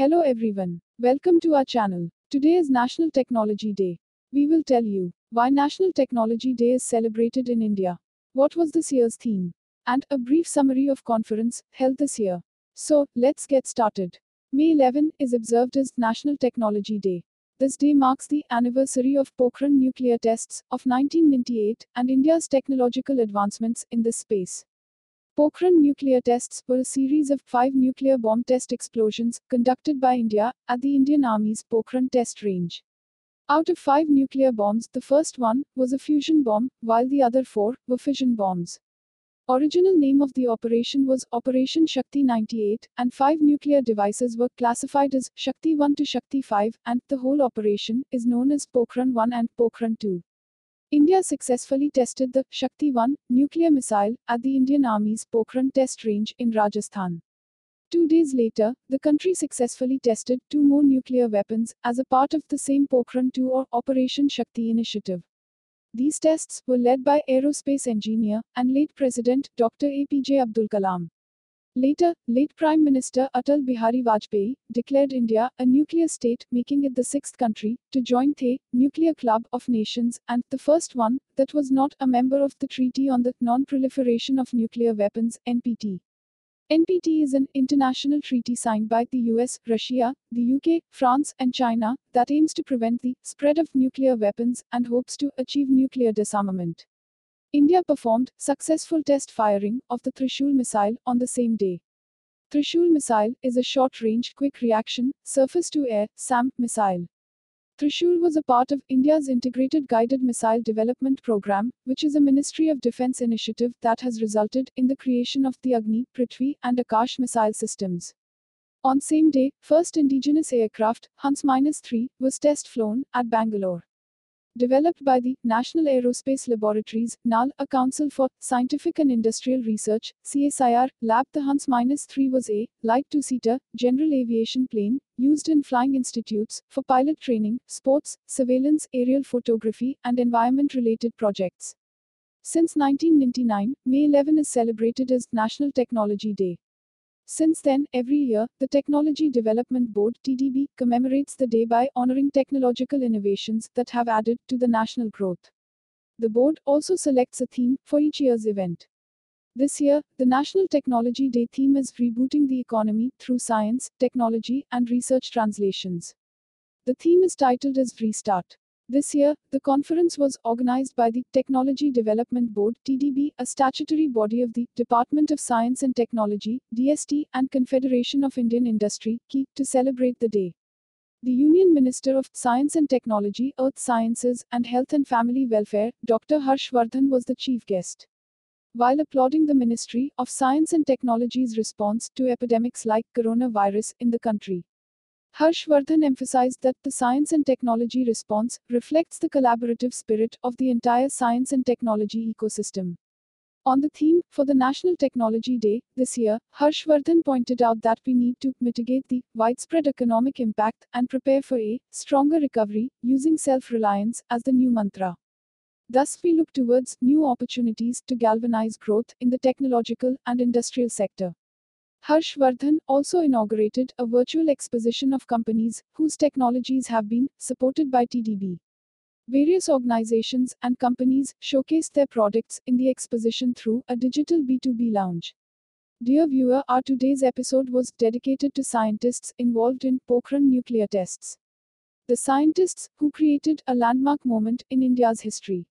Hello everyone. Welcome to our channel. Today is National Technology Day. We will tell you why National Technology Day is celebrated in India. What was this year's theme? And a brief summary of conference held this year. So, let's get started. May 11 is observed as National Technology Day. This day marks the anniversary of Pokhran nuclear tests of 1998 and India's technological advancements in this space. Pokhran nuclear tests were a series of five nuclear bomb test explosions conducted by India at the Indian Army's Pokhran test range. Out of five nuclear bombs, the first one was a fusion bomb, while the other four were fission bombs. Original name of the operation was Operation Shakti 98, and five nuclear devices were classified as Shakti 1 to Shakti 5, and the whole operation is known as Pokhran 1 and Pokhran 2. India successfully tested the Shakti 1 nuclear missile at the Indian Army's Pokhran test range in Rajasthan. Two days later, the country successfully tested two more nuclear weapons as a part of the same Pokhran 2 or Operation Shakti initiative. These tests were led by aerospace engineer and late President Dr. APJ Abdul Kalam. Later, late Prime Minister Atal Bihari Vajpayee declared India a nuclear state, making it the sixth country to join the Nuclear Club of Nations and the first one that was not a member of the Treaty on the Non-Proliferation of Nuclear Weapons (NPT). NPT is an international treaty signed by the US, Russia, the UK, France, and China that aims to prevent the spread of nuclear weapons and hopes to achieve nuclear disarmament. India performed successful test firing of the Trishul missile on the same day. Trishul missile is a short-range, quick reaction, surface-to-air SAM missile. Trishul was a part of India's Integrated Guided Missile Development Program, which is a Ministry of Defense initiative that has resulted in the creation of the Agni, Prithvi, and Akash missile systems. On same day, first indigenous aircraft, Hansa-3, was test flown at Bangalore. Developed by the National Aerospace Laboratories, NAL, a Council for Scientific and Industrial Research, CSIR, lab, the Hansa-3 was a light two-seater general aviation plane used in flying institutes for pilot training, sports, surveillance, aerial photography, and environment-related projects. Since 1999, May 11 is celebrated as National Technology Day. Since then, every year, the Technology Development Board TDB commemorates the day by honoring technological innovations that have added to the national growth. The board also selects a theme for each year's event. This year, the National Technology Day theme is Rebooting the Economy through Science, Technology, and Research Translations. The theme is titled as Restart. This year, the conference was organized by the Technology Development Board (TDB), a statutory body of the Department of Science and Technology (DST) and Confederation of Indian Industry (KI) to celebrate the day. The Union Minister of Science and Technology, Earth Sciences, and Health and Family Welfare, Dr. Harsh Vardhan was the chief guest. While applauding the Ministry of Science and Technology's response to epidemics like coronavirus in the country, Harshvardhan emphasized that the science and technology response reflects the collaborative spirit of the entire science and technology ecosystem. On the theme for the National Technology Day this year, Harshvardhan pointed out that we need to mitigate the widespread economic impact and prepare for a stronger recovery using self reliance as the new mantra. Thus, we look towards new opportunities to galvanize growth in the technological and industrial sector. Harshvardhan also inaugurated a virtual exposition of companies whose technologies have been supported by TDB. Various organizations and companies showcased their products in the exposition through a digital B2B lounge. Dear viewer, our today's episode was dedicated to scientists involved in Pokhran nuclear tests. The scientists who created a landmark moment in India's history.